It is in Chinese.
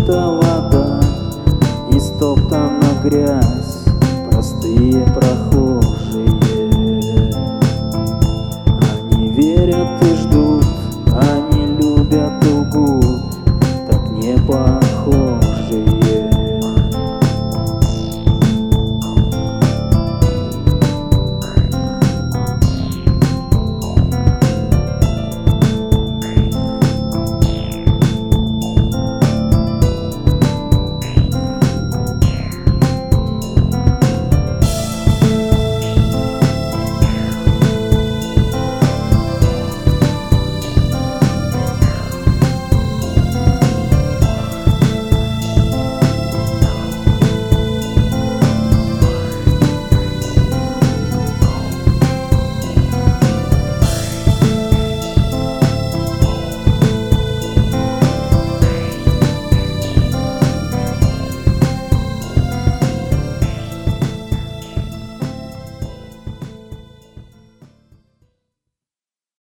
的我。